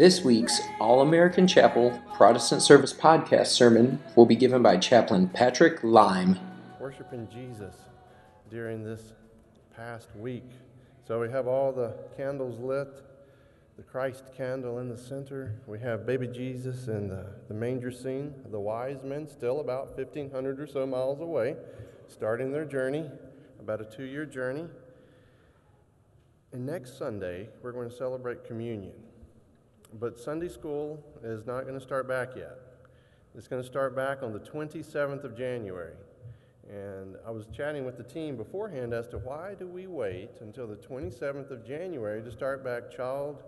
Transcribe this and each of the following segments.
This week's All American Chapel Protestant Service podcast sermon will be given by Chaplain Patrick Lime. Worshiping Jesus during this past week. So we have all the candles lit, the Christ candle in the center. We have baby Jesus and the, the manger scene. The wise men still about 1,500 or so miles away, starting their journey, about a two year journey. And next Sunday, we're going to celebrate communion. But Sunday school is not going to start back yet. It's going to start back on the 27th of January. And I was chatting with the team beforehand as to why do we wait until the 27th of January to start back child,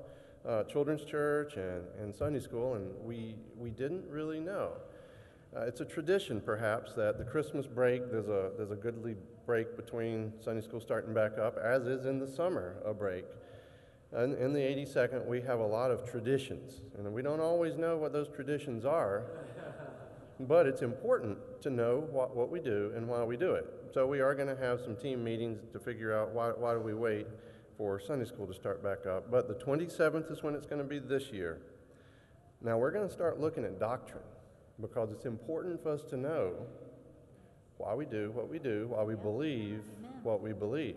uh, children's church and, and Sunday school, and we, we didn't really know. Uh, it's a tradition, perhaps, that the Christmas break, there's a, there's a goodly break between Sunday school starting back up, as is in the summer a break. And in the 82nd, we have a lot of traditions, and we don't always know what those traditions are, but it's important to know what, what we do and why we do it. So we are going to have some team meetings to figure out why, why do we wait for Sunday school to start back up. But the 27th is when it's going to be this year. Now we're going to start looking at doctrine because it's important for us to know why we do what we do, why we believe what we believe.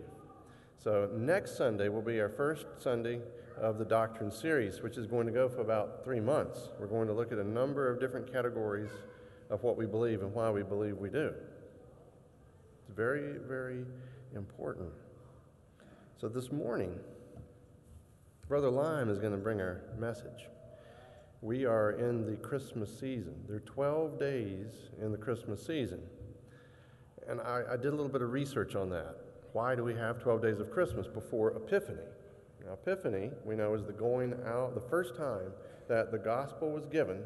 So, next Sunday will be our first Sunday of the Doctrine series, which is going to go for about three months. We're going to look at a number of different categories of what we believe and why we believe we do. It's very, very important. So, this morning, Brother Lime is going to bring our message. We are in the Christmas season. There are 12 days in the Christmas season. And I, I did a little bit of research on that why do we have 12 days of Christmas before Epiphany? Now, Epiphany, we know, is the going out, the first time that the gospel was given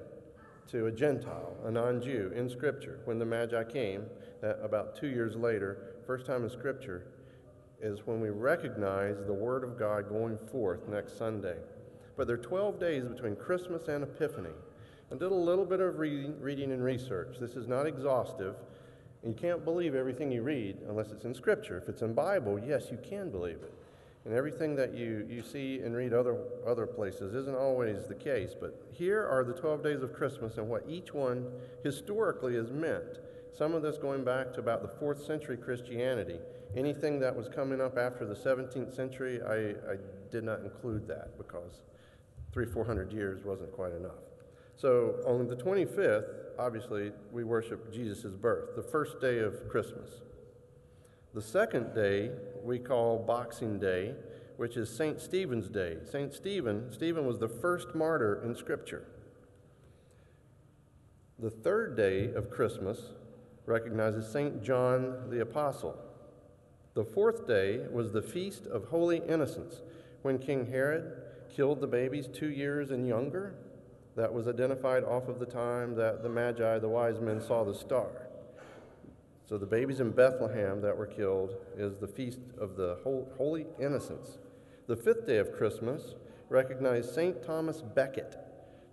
to a Gentile, a non Jew, in Scripture. When the Magi came, that about two years later, first time in Scripture, is when we recognize the Word of God going forth next Sunday. But there are 12 days between Christmas and Epiphany. I did a little bit of reading, reading and research. This is not exhaustive, you can't believe everything you read unless it's in Scripture. If it's in Bible, yes, you can believe it. And everything that you, you see and read other, other places isn't always the case. But here are the 12 days of Christmas and what each one historically has meant. Some of this going back to about the 4th century Christianity. Anything that was coming up after the 17th century, I, I did not include that because three, four hundred years wasn't quite enough. So on the 25th, obviously, we worship Jesus' birth, the first day of Christmas. The second day we call Boxing Day, which is St. Stephen's Day. St. Stephen, Stephen was the first martyr in Scripture. The third day of Christmas recognizes St. John the Apostle. The fourth day was the Feast of Holy Innocents, when King Herod killed the babies two years and younger that was identified off of the time that the Magi, the wise men, saw the star. So the babies in Bethlehem that were killed is the feast of the Holy Innocents. The fifth day of Christmas recognized St. Thomas Becket.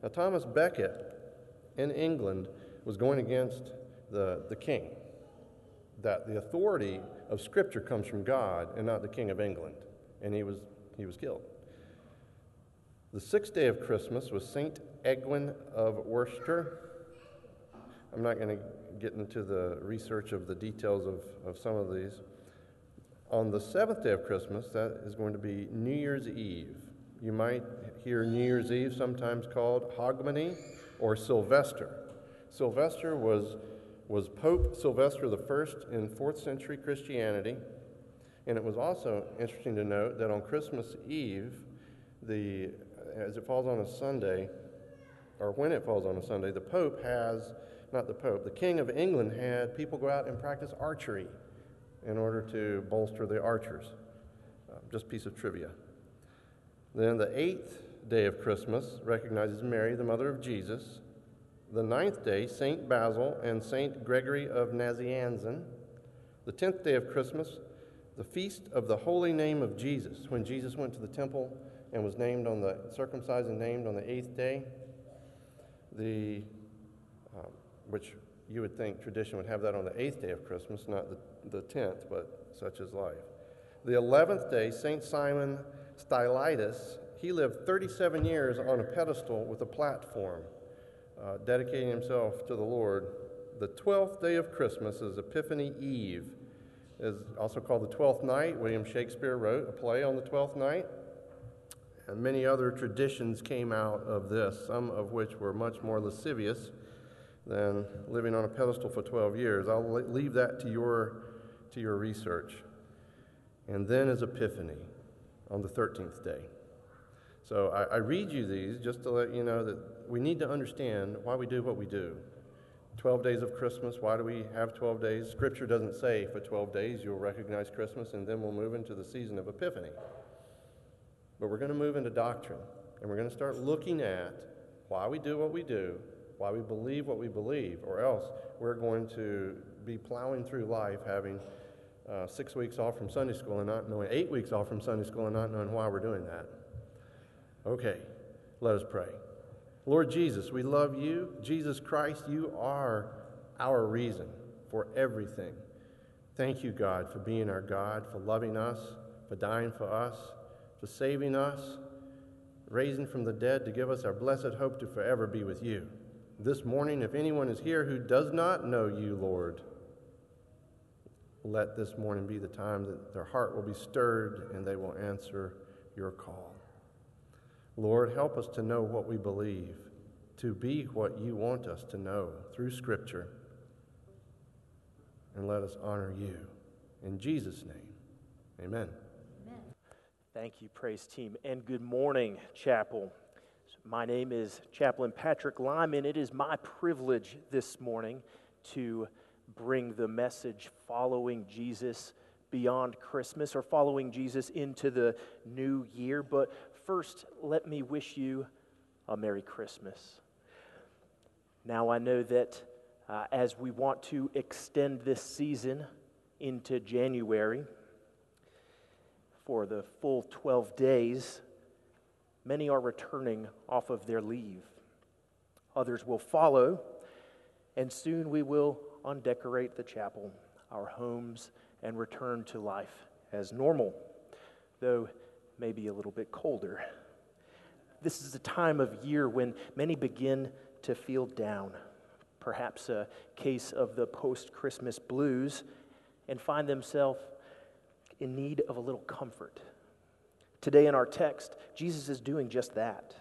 Now, Thomas Becket in England was going against the, the king, that the authority of Scripture comes from God and not the King of England. And he was, he was killed. The sixth day of Christmas was St. Egwin of Worcester. I'm not going to get into the research of the details of, of some of these. On the seventh day of Christmas, that is going to be New Year's Eve. You might hear New Year's Eve sometimes called Hogmanay or Sylvester. Sylvester was, was Pope Sylvester I in 4th century Christianity. And it was also interesting to note that on Christmas Eve, the, as it falls on a Sunday, or when it falls on a Sunday, the Pope has, not the Pope, the King of England had people go out and practice archery in order to bolster the archers. Uh, just piece of trivia. Then the eighth day of Christmas recognizes Mary, the mother of Jesus. The ninth day, St. Basil and St. Gregory of Nazianzen. The tenth day of Christmas, the feast of the holy name of Jesus, when Jesus went to the temple and was named on the circumcised and named on the eighth day the, um, which you would think tradition would have that on the eighth day of Christmas, not the, the tenth, but such is life. The eleventh day, St. Simon Stylites he lived 37 years on a pedestal with a platform, uh, dedicating himself to the Lord. The 12th day of Christmas is Epiphany Eve, is also called the Twelfth Night. William Shakespeare wrote a play on the Twelfth Night. And many other traditions came out of this, some of which were much more lascivious than living on a pedestal for 12 years. I'll leave that to your, to your research. And then is Epiphany on the 13th day. So I, I read you these just to let you know that we need to understand why we do what we do. 12 days of Christmas, why do we have 12 days? Scripture doesn't say for 12 days you'll recognize Christmas and then we'll move into the season of Epiphany. But we're going to move into doctrine and we're going to start looking at why we do what we do, why we believe what we believe, or else we're going to be plowing through life having uh, six weeks off from Sunday school and not knowing, eight weeks off from Sunday school and not knowing why we're doing that. Okay, let us pray. Lord Jesus, we love you. Jesus Christ, you are our reason for everything. Thank you, God, for being our God, for loving us, for dying for us, for saving us, raising from the dead to give us our blessed hope to forever be with you. This morning, if anyone is here who does not know you, Lord, let this morning be the time that their heart will be stirred and they will answer your call. Lord, help us to know what we believe, to be what you want us to know through Scripture, and let us honor you. In Jesus' name, amen. amen. Thank you, praise team, and good morning, chapel. My name is Chaplain Patrick Lyman. It is my privilege this morning to bring the message following Jesus beyond Christmas or following Jesus into the new year. But first, let me wish you a Merry Christmas. Now, I know that uh, as we want to extend this season into January for the full 12 days, many are returning off of their leave. Others will follow, and soon we will undecorate the chapel, our homes, and return to life as normal, though maybe a little bit colder. This is a time of year when many begin to feel down, perhaps a case of the post Christmas blues, and find themselves in need of a little comfort. Today in our text, Jesus is doing just that.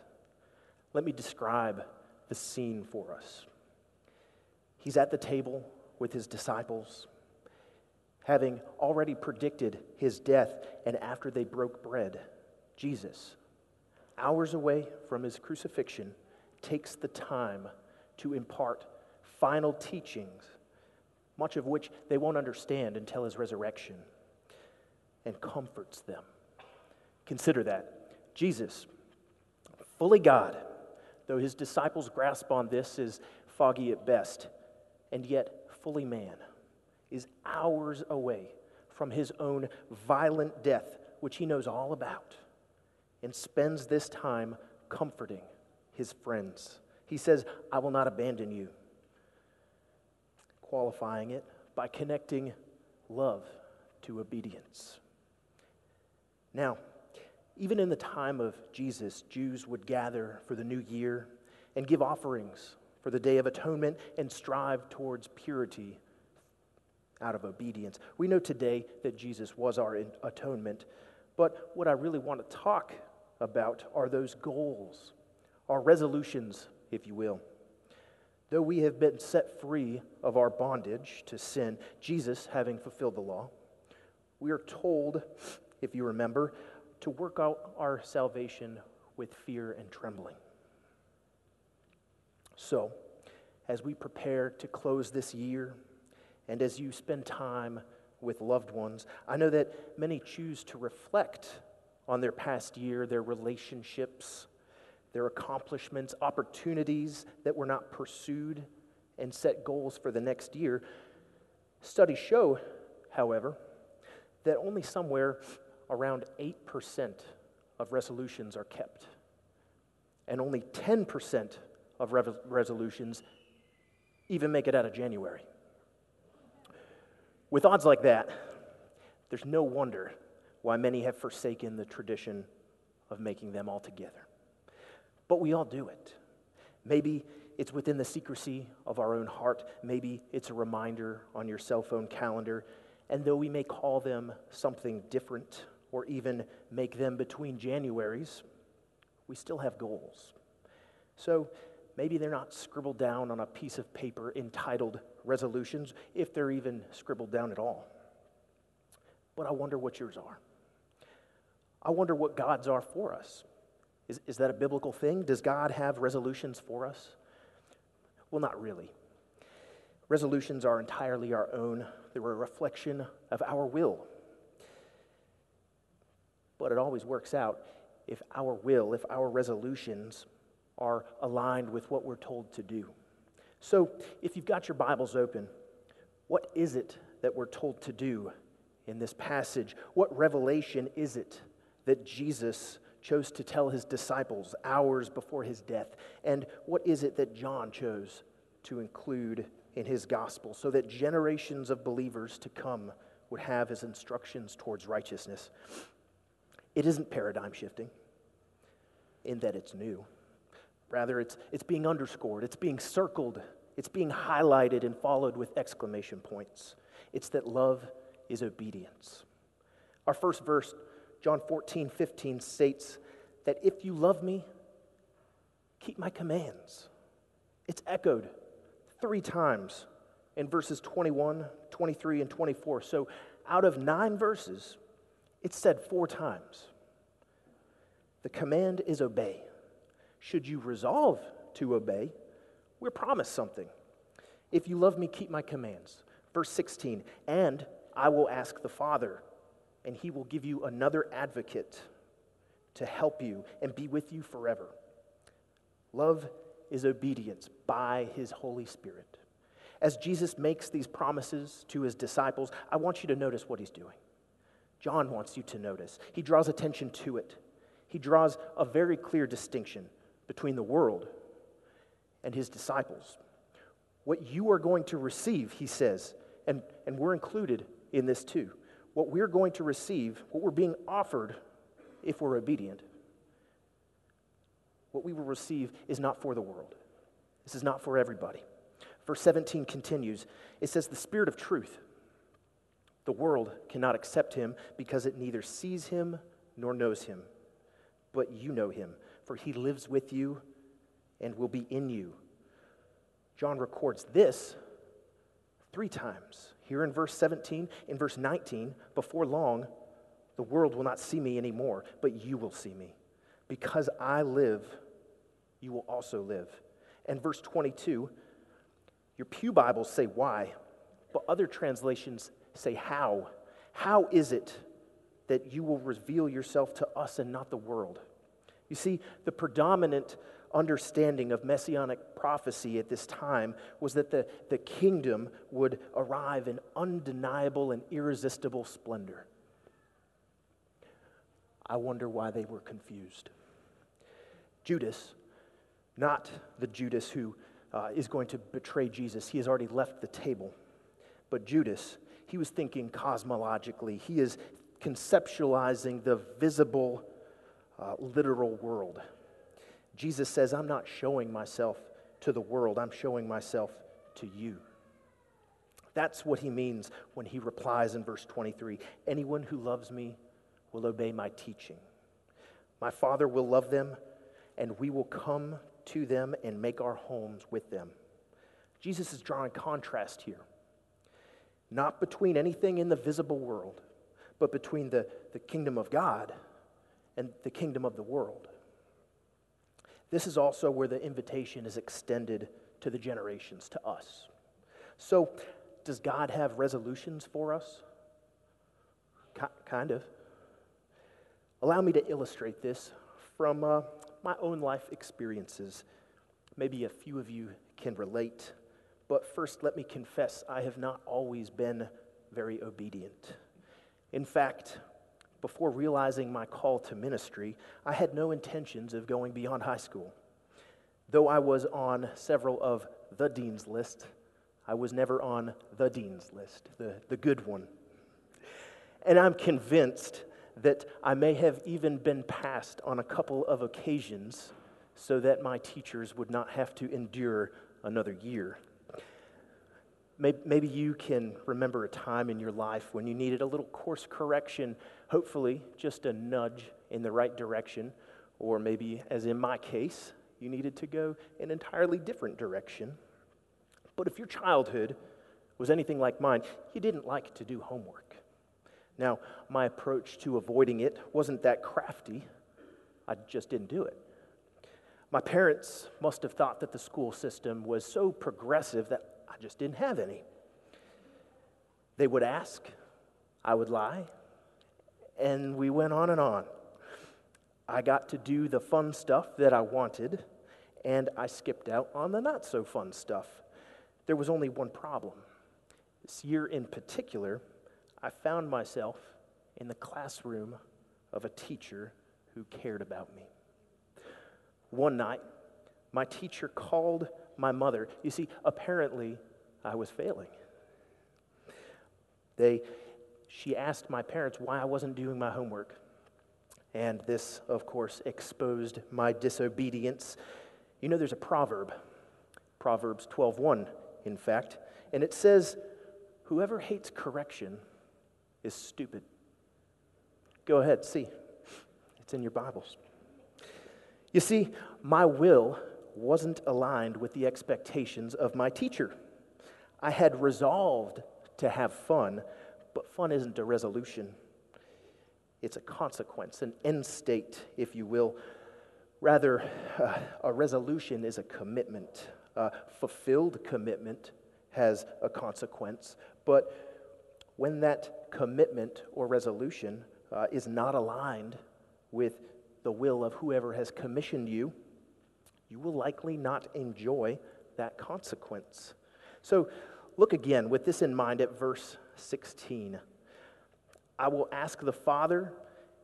Let me describe the scene for us. He's at the table with his disciples having already predicted his death, and after they broke bread, Jesus, hours away from his crucifixion, takes the time to impart final teachings, much of which they won't understand until his resurrection, and comforts them. Consider that. Jesus, fully God, though his disciples' grasp on this is foggy at best, and yet fully man is hours away from his own violent death, which he knows all about, and spends this time comforting his friends. He says, I will not abandon you, qualifying it by connecting love to obedience. Now, even in the time of Jesus, Jews would gather for the new year and give offerings for the Day of Atonement and strive towards purity out of obedience. We know today that Jesus was our atonement, but what I really want to talk about are those goals, our resolutions, if you will. Though we have been set free of our bondage to sin, Jesus having fulfilled the law, we are told, if you remember, to work out our salvation with fear and trembling. So, as we prepare to close this year, and as you spend time with loved ones, I know that many choose to reflect on their past year, their relationships, their accomplishments, opportunities that were not pursued, and set goals for the next year. Studies show, however, that only somewhere around 8% of resolutions are kept, and only 10% of resolutions even make it out of January. With odds like that, there's no wonder why many have forsaken the tradition of making them all together. But we all do it. Maybe it's within the secrecy of our own heart. Maybe it's a reminder on your cell phone calendar. And though we may call them something different or even make them between Januaries, we still have goals. So maybe they're not scribbled down on a piece of paper entitled resolutions, if they're even scribbled down at all. But I wonder what yours are. I wonder what God's are for us. Is, is that a biblical thing? Does God have resolutions for us? Well, not really. Resolutions are entirely our own, they're a reflection of our will. But it always works out if our will, if our resolutions are aligned with what we're told to do. So, if you've got your Bibles open, what is it that we're told to do in this passage? What revelation is it that Jesus chose to tell his disciples hours before his death? And what is it that John chose to include in his gospel so that generations of believers to come would have his instructions towards righteousness? It isn't paradigm shifting in that it's new. Rather, it's, it's being underscored, it's being circled, it's being highlighted and followed with exclamation points. It's that love is obedience. Our first verse, John 14, 15, states that if you love me, keep my commands. It's echoed three times in verses 21, 23, and 24. So out of nine verses, it's said four times. The command is obey. Should you resolve to obey, we're promised something. If you love me, keep my commands. Verse 16, and I will ask the Father, and he will give you another advocate to help you and be with you forever. Love is obedience by his Holy Spirit. As Jesus makes these promises to his disciples, I want you to notice what he's doing. John wants you to notice. He draws attention to it. He draws a very clear distinction between the world and his disciples. What you are going to receive, he says, and, and we're included in this too. What we're going to receive, what we're being offered if we're obedient, what we will receive is not for the world. This is not for everybody. Verse 17 continues it says, The Spirit of truth. The world cannot accept him because it neither sees him nor knows him. But you know him, for he lives with you and will be in you. John records this three times. Here in verse 17, in verse 19, before long, the world will not see me anymore, but you will see me. Because I live, you will also live. And verse 22, your Pew Bibles say why, but other translations say how. How is it that you will reveal yourself to us and not the world? You see, the predominant understanding of messianic prophecy at this time was that the, the kingdom would arrive in undeniable and irresistible splendor. I wonder why they were confused. Judas, not the Judas who uh, is going to betray Jesus, he has already left the table. But Judas, he was thinking cosmologically. He is conceptualizing the visible uh, literal world. Jesus says, I'm not showing myself to the world, I'm showing myself to you. That's what he means when he replies in verse 23 Anyone who loves me will obey my teaching. My Father will love them, and we will come to them and make our homes with them. Jesus is drawing contrast here, not between anything in the visible world, but between the, the kingdom of God and the kingdom of the world. This is also where the invitation is extended to the generations, to us. So, does God have resolutions for us? kind of. Allow me to illustrate this from uh, my own life experiences. Maybe a few of you can relate, but first let me confess I have not always been very obedient. In fact, before realizing my call to ministry, I had no intentions of going beyond high school. Though I was on several of the dean's list, I was never on the dean's list, the, the good one. And I'm convinced that I may have even been passed on a couple of occasions so that my teachers would not have to endure another year. Maybe you can remember a time in your life when you needed a little course correction, hopefully just a nudge in the right direction, or maybe, as in my case, you needed to go an entirely different direction. But if your childhood was anything like mine, you didn't like to do homework. Now, my approach to avoiding it wasn't that crafty, I just didn't do it. My parents must have thought that the school system was so progressive that I just didn't have any. They would ask, I would lie, and we went on and on. I got to do the fun stuff that I wanted, and I skipped out on the not so fun stuff. There was only one problem. This year in particular, I found myself in the classroom of a teacher who cared about me. One night, my teacher called my mother. You see, apparently, I was failing. They, she asked my parents why I wasn't doing my homework. And this, of course, exposed my disobedience. You know, there's a proverb, Proverbs 12:1, in fact, and it says, "Whoever hates correction is stupid." Go ahead, see. It's in your Bibles. You see, my will wasn't aligned with the expectations of my teacher. I had resolved to have fun, but fun isn't a resolution. It's a consequence, an end state, if you will. Rather, uh, a resolution is a commitment. A fulfilled commitment has a consequence, but when that commitment or resolution uh, is not aligned with the will of whoever has commissioned you, you will likely not enjoy that consequence. So look again with this in mind at verse 16. I will ask the Father,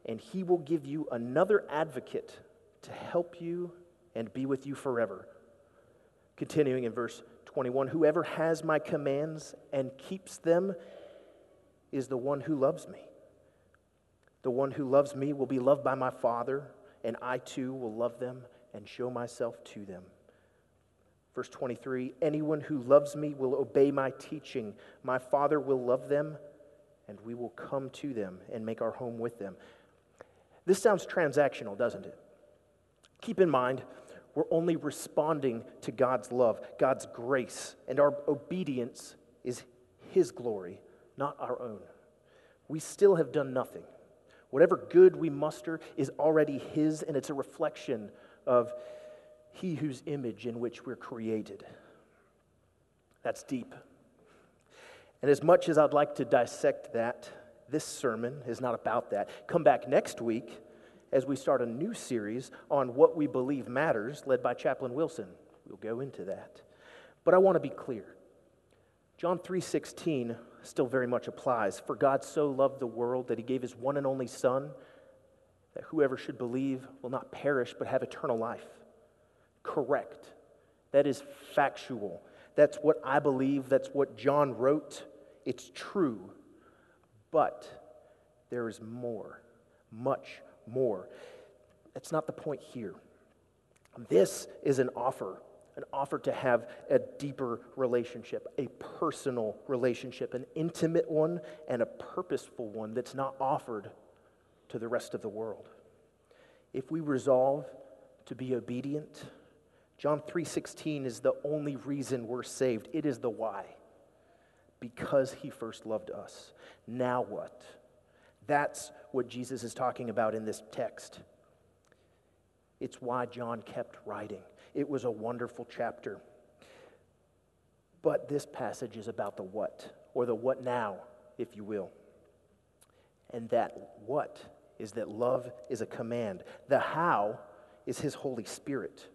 and he will give you another advocate to help you and be with you forever. Continuing in verse 21 Whoever has my commands and keeps them is the one who loves me. The one who loves me will be loved by my Father, and I too will love them and show myself to them. Verse 23 Anyone who loves me will obey my teaching. My Father will love them, and we will come to them and make our home with them. This sounds transactional, doesn't it? Keep in mind, we're only responding to God's love, God's grace, and our obedience is His glory, not our own. We still have done nothing. Whatever good we muster is already His, and it's a reflection of he whose image in which we're created. That's deep. And as much as I'd like to dissect that, this sermon is not about that. Come back next week as we start a new series on what we believe matters, led by Chaplain Wilson. We'll go into that. But I want to be clear. John 3:16 still very much applies. For God so loved the world that he gave his one and only son that whoever should believe will not perish but have eternal life correct. That is factual. That's what I believe. That's what John wrote. It's true. But there is more, much more. That's not the point here. This is an offer, an offer to have a deeper relationship, a personal relationship, an intimate one, and a purposeful one that's not offered to the rest of the world. If we resolve to be obedient, John 3:16 is the only reason we're saved. It is the why. Because he first loved us. Now what? That's what Jesus is talking about in this text. It's why John kept writing. It was a wonderful chapter. But this passage is about the what, or the what now, if you will. And that what is that love is a command. The how is his Holy Spirit.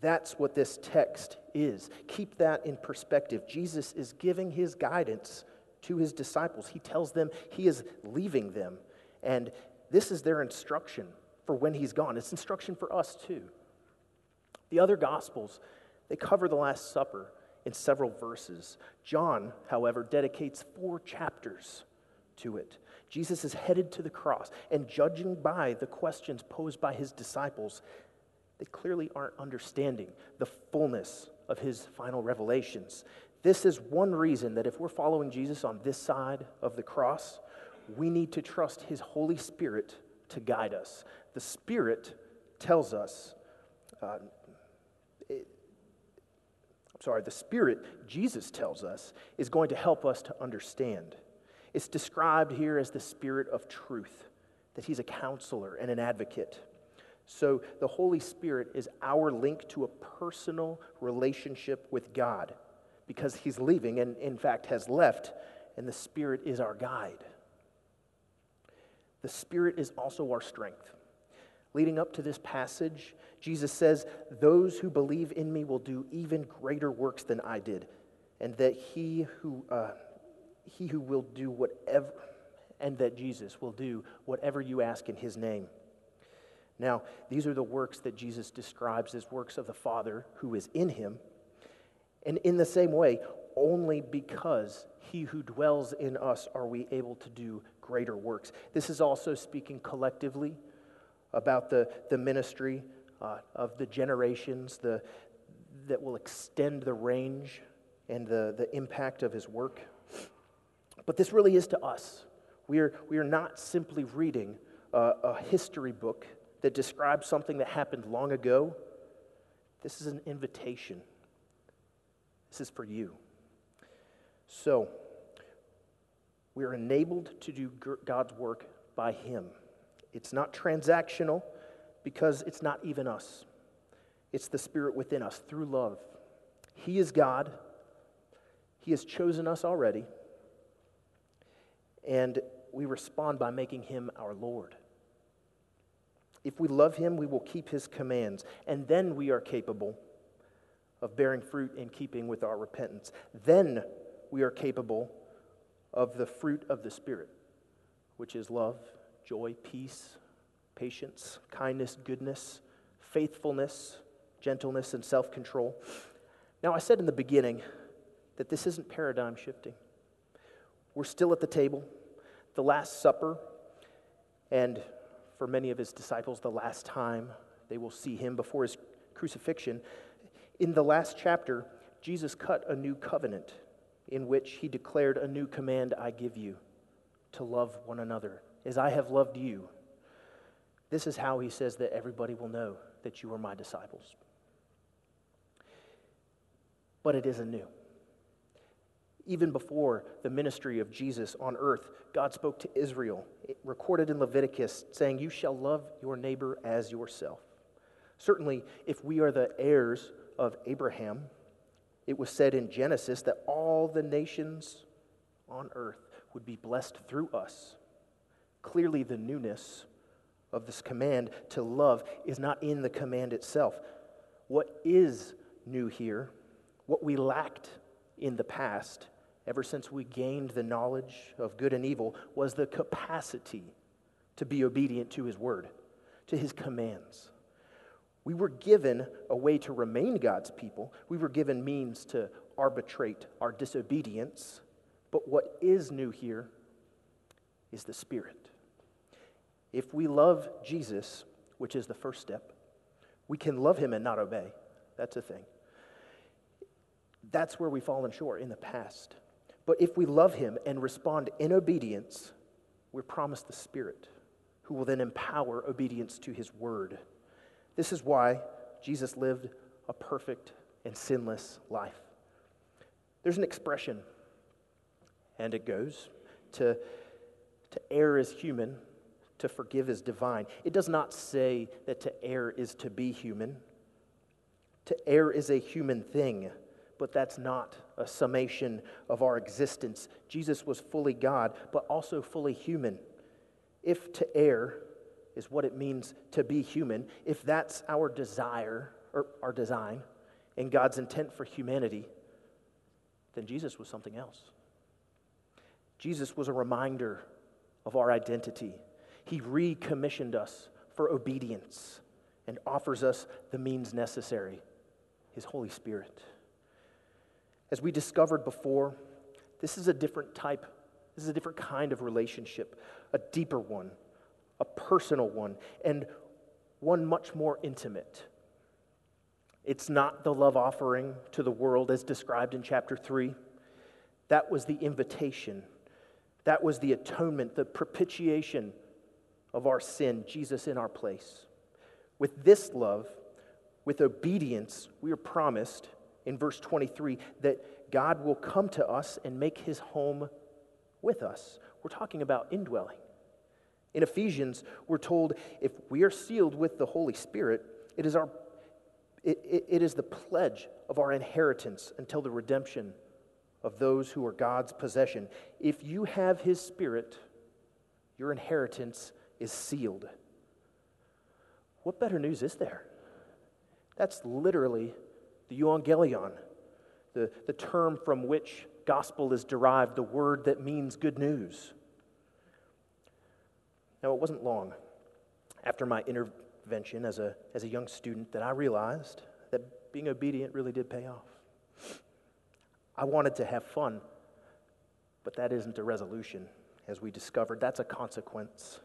That's what this text is. Keep that in perspective. Jesus is giving his guidance to his disciples. He tells them he is leaving them. And this is their instruction for when he's gone. It's instruction for us too. The other gospels, they cover the Last Supper in several verses. John, however, dedicates four chapters to it. Jesus is headed to the cross, and judging by the questions posed by his disciples, they clearly aren't understanding the fullness of his final revelations. This is one reason that if we're following Jesus on this side of the cross, we need to trust his Holy Spirit to guide us. The Spirit tells us, uh, it, I'm sorry, the Spirit, Jesus tells us, is going to help us to understand. It's described here as the Spirit of truth, that he's a counselor and an advocate. So the Holy Spirit is our link to a personal relationship with God because he's leaving and, in fact, has left, and the Spirit is our guide. The Spirit is also our strength. Leading up to this passage, Jesus says, Those who believe in me will do even greater works than I did, and that he who, uh, he who will do whatever, and that Jesus will do whatever you ask in his name. Now, these are the works that Jesus describes as works of the Father who is in him. And in the same way, only because he who dwells in us are we able to do greater works. This is also speaking collectively about the, the ministry uh, of the generations the, that will extend the range and the, the impact of his work. But this really is to us. We are, we are not simply reading a, a history book that describes something that happened long ago. This is an invitation. This is for you. So, we are enabled to do God's work by Him. It's not transactional because it's not even us, it's the Spirit within us through love. He is God, He has chosen us already, and we respond by making Him our Lord. If we love him, we will keep his commands, and then we are capable of bearing fruit in keeping with our repentance. Then we are capable of the fruit of the Spirit, which is love, joy, peace, patience, kindness, goodness, faithfulness, gentleness, and self control. Now, I said in the beginning that this isn't paradigm shifting. We're still at the table, the Last Supper, and for many of his disciples the last time they will see him before his crucifixion. In the last chapter, Jesus cut a new covenant in which he declared a new command I give you to love one another as I have loved you. This is how he says that everybody will know that you are my disciples. But it isn't new. Even before the ministry of Jesus on earth, God spoke to Israel, recorded in Leviticus, saying, You shall love your neighbor as yourself. Certainly, if we are the heirs of Abraham, it was said in Genesis that all the nations on earth would be blessed through us. Clearly, the newness of this command to love is not in the command itself. What is new here, what we lacked in the past, ever since we gained the knowledge of good and evil, was the capacity to be obedient to His word, to His commands. We were given a way to remain God's people, we were given means to arbitrate our disobedience. But what is new here is the Spirit. If we love Jesus, which is the first step, we can love Him and not obey. That's a thing. That's where we've fallen short in the past. But if we love him and respond in obedience, we're promised the Spirit, who will then empower obedience to his word. This is why Jesus lived a perfect and sinless life. There's an expression, and it goes to, to err is human, to forgive is divine. It does not say that to err is to be human. To err is a human thing but that's not a summation of our existence. Jesus was fully God, but also fully human. If to err is what it means to be human, if that's our desire or our design and God's intent for humanity, then Jesus was something else. Jesus was a reminder of our identity. He recommissioned us for obedience and offers us the means necessary His Holy Spirit. As we discovered before, this is a different type This is a different kind of relationship, a deeper one, a personal one, and one much more intimate. It's not the love offering to the world as described in chapter 3. That was the invitation. That was the atonement, the propitiation of our sin, Jesus in our place. With this love, with obedience, we are promised in verse 23 that God will come to us and make his home with us. We're talking about indwelling. In Ephesians, we're told if we are sealed with the Holy Spirit, it is, our, it, it, it is the pledge of our inheritance until the redemption of those who are God's possession. If you have His Spirit, your inheritance is sealed. What better news is there? That's literally the euangelion, the, the term from which gospel is derived, the word that means good news. Now, it wasn't long after my intervention as a, as a young student that I realized that being obedient really did pay off. I wanted to have fun, but that isn't a resolution, as we discovered. That's a consequence.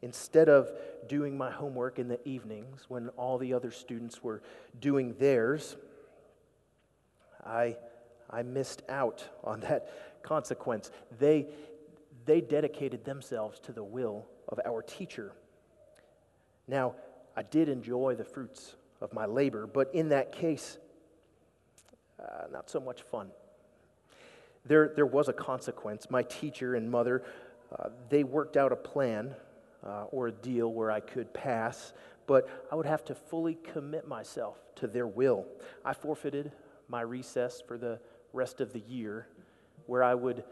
Instead of doing my homework in the evenings when all the other students were doing theirs, I, I missed out on that consequence. They, they dedicated themselves to the will of our teacher. Now, I did enjoy the fruits of my labor, but in that case, uh, not so much fun. There, there was a consequence. My teacher and mother, uh, they worked out a plan uh, or a deal where I could pass, but I would have to fully commit myself to their will. I forfeited my recess for the rest of the year, where I would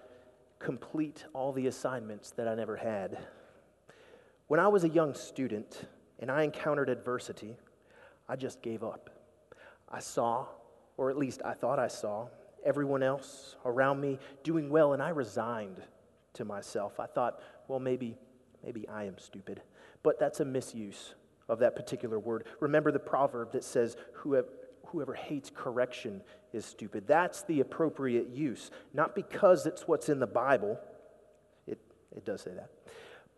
complete all the assignments that I never had. When I was a young student and I encountered adversity, I just gave up. I saw, or at least I thought I saw, everyone else around me doing well, and I resigned to myself. I thought, well, maybe, maybe I am stupid. But that's a misuse of that particular word. Remember the proverb that says, whoever, whoever hates correction is stupid. That's the appropriate use, not because it's what's in the Bible. It, it does say that.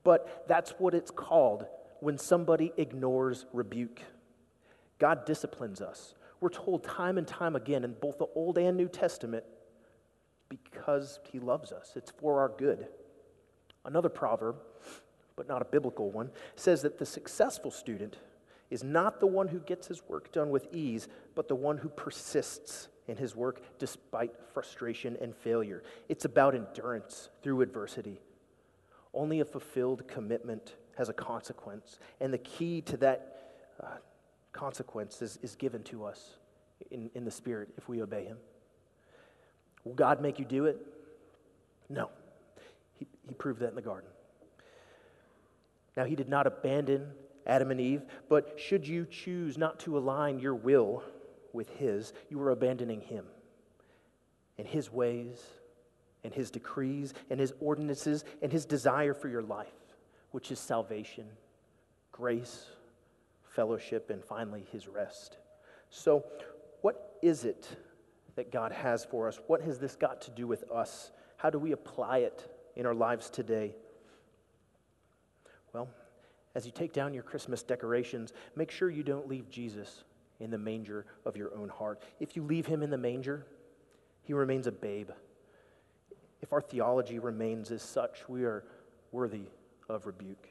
But that's what it's called when somebody ignores rebuke. God disciplines us. We're told time and time again in both the Old and New Testament because he loves us, it's for our good. Another proverb, but not a biblical one, says that the successful student is not the one who gets his work done with ease, but the one who persists in his work despite frustration and failure. It's about endurance through adversity. Only a fulfilled commitment has a consequence, and the key to that uh, consequence is, is given to us in, in the Spirit if we obey Him. Will God make you do it? No. He, he proved that in the garden. Now, He did not abandon Adam and Eve, but should you choose not to align your will with His, you are abandoning Him and His ways and His decrees and His ordinances and His desire for your life, which is salvation, grace, fellowship, and finally His rest. So, what is it that God has for us? What has this got to do with us? How do we apply it in our lives today? As you take down your Christmas decorations, make sure you don't leave Jesus in the manger of your own heart. If you leave him in the manger, he remains a babe. If our theology remains as such, we are worthy of rebuke.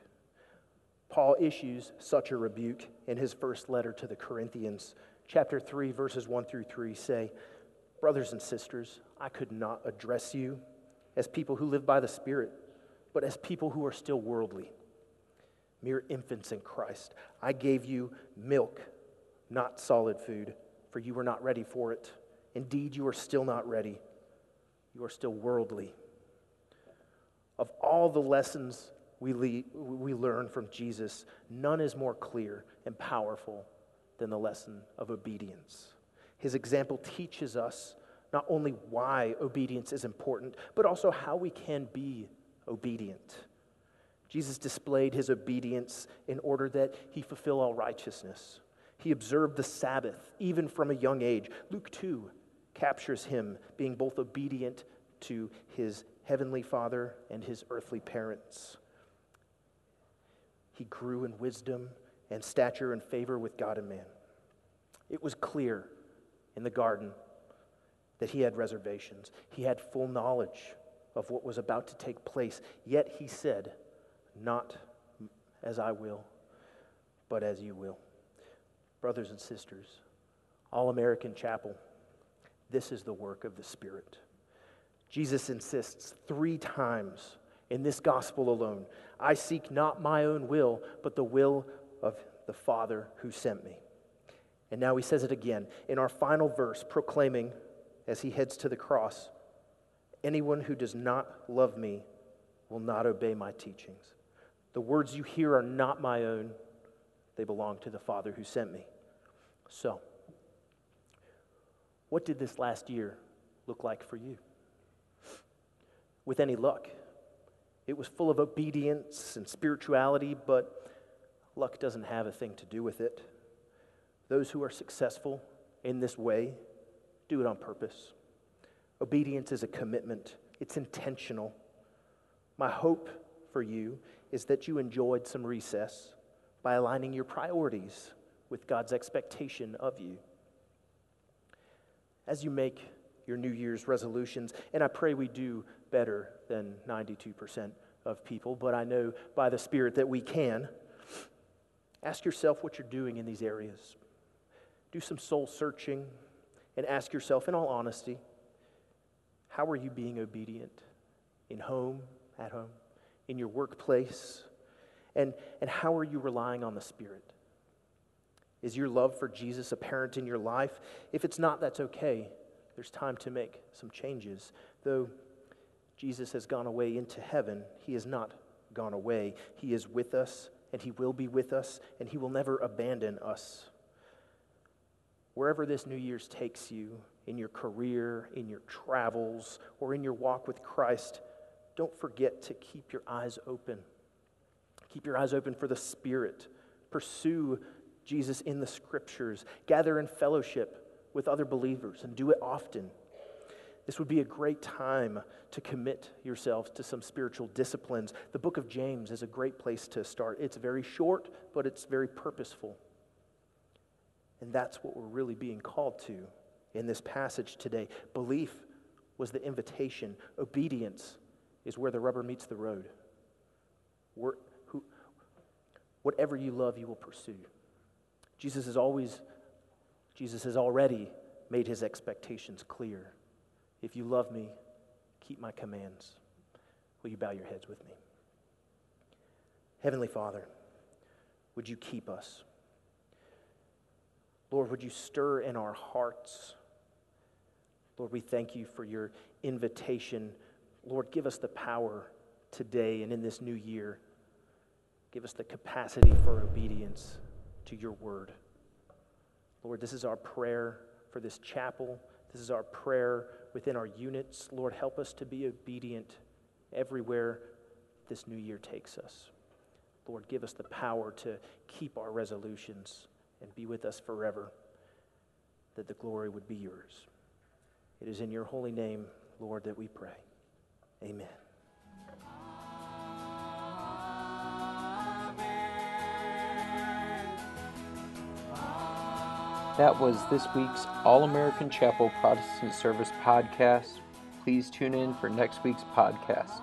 Paul issues such a rebuke in his first letter to the Corinthians. Chapter 3, verses 1 through 3 say, Brothers and sisters, I could not address you as people who live by the Spirit, but as people who are still worldly mere infants in Christ. I gave you milk, not solid food, for you were not ready for it. Indeed, you are still not ready. You are still worldly. Of all the lessons we, le- we learn from Jesus, none is more clear and powerful than the lesson of obedience. His example teaches us not only why obedience is important, but also how we can be obedient. Jesus displayed his obedience in order that he fulfill all righteousness. He observed the Sabbath even from a young age. Luke 2 captures him being both obedient to his heavenly father and his earthly parents. He grew in wisdom and stature and favor with God and man. It was clear in the garden that he had reservations. He had full knowledge of what was about to take place, yet he said, Not as I will, but as you will. Brothers and sisters, All American Chapel, this is the work of the Spirit. Jesus insists three times in this gospel alone I seek not my own will, but the will of the Father who sent me. And now he says it again in our final verse, proclaiming as he heads to the cross anyone who does not love me will not obey my teachings. The words you hear are not my own, they belong to the Father who sent me. So, what did this last year look like for you? With any luck, it was full of obedience and spirituality, but luck doesn't have a thing to do with it. Those who are successful in this way do it on purpose. Obedience is a commitment, it's intentional. My hope for you is that you enjoyed some recess by aligning your priorities with God's expectation of you. As you make your New Year's resolutions, and I pray we do better than 92% of people, but I know by the Spirit that we can. Ask yourself what you're doing in these areas. Do some soul searching and ask yourself, in all honesty, how are you being obedient in home, at home, in your workplace? And, and how are you relying on the Spirit? Is your love for Jesus apparent in your life? If it's not, that's okay. There's time to make some changes. Though Jesus has gone away into heaven, he has not gone away. He is with us, and he will be with us, and he will never abandon us. Wherever this New Year's takes you, in your career, in your travels, or in your walk with Christ, don't forget to keep your eyes open. Keep your eyes open for the Spirit. Pursue Jesus in the Scriptures. Gather in fellowship with other believers and do it often. This would be a great time to commit yourselves to some spiritual disciplines. The book of James is a great place to start. It's very short, but it's very purposeful. And that's what we're really being called to in this passage today. Belief was the invitation, obedience is where the rubber meets the road. Who, whatever you love, you will pursue. Jesus has always, Jesus has already made his expectations clear. If you love me, keep my commands. Will you bow your heads with me? Heavenly Father, would you keep us? Lord, would you stir in our hearts? Lord, we thank you for your invitation. Lord, give us the power today and in this new year. Give us the capacity for obedience to your word. Lord, this is our prayer for this chapel. This is our prayer within our units. Lord, help us to be obedient everywhere this new year takes us. Lord, give us the power to keep our resolutions and be with us forever, that the glory would be yours. It is in your holy name, Lord, that we pray. Amen. That was this week's All American Chapel Protestant Service podcast. Please tune in for next week's podcast.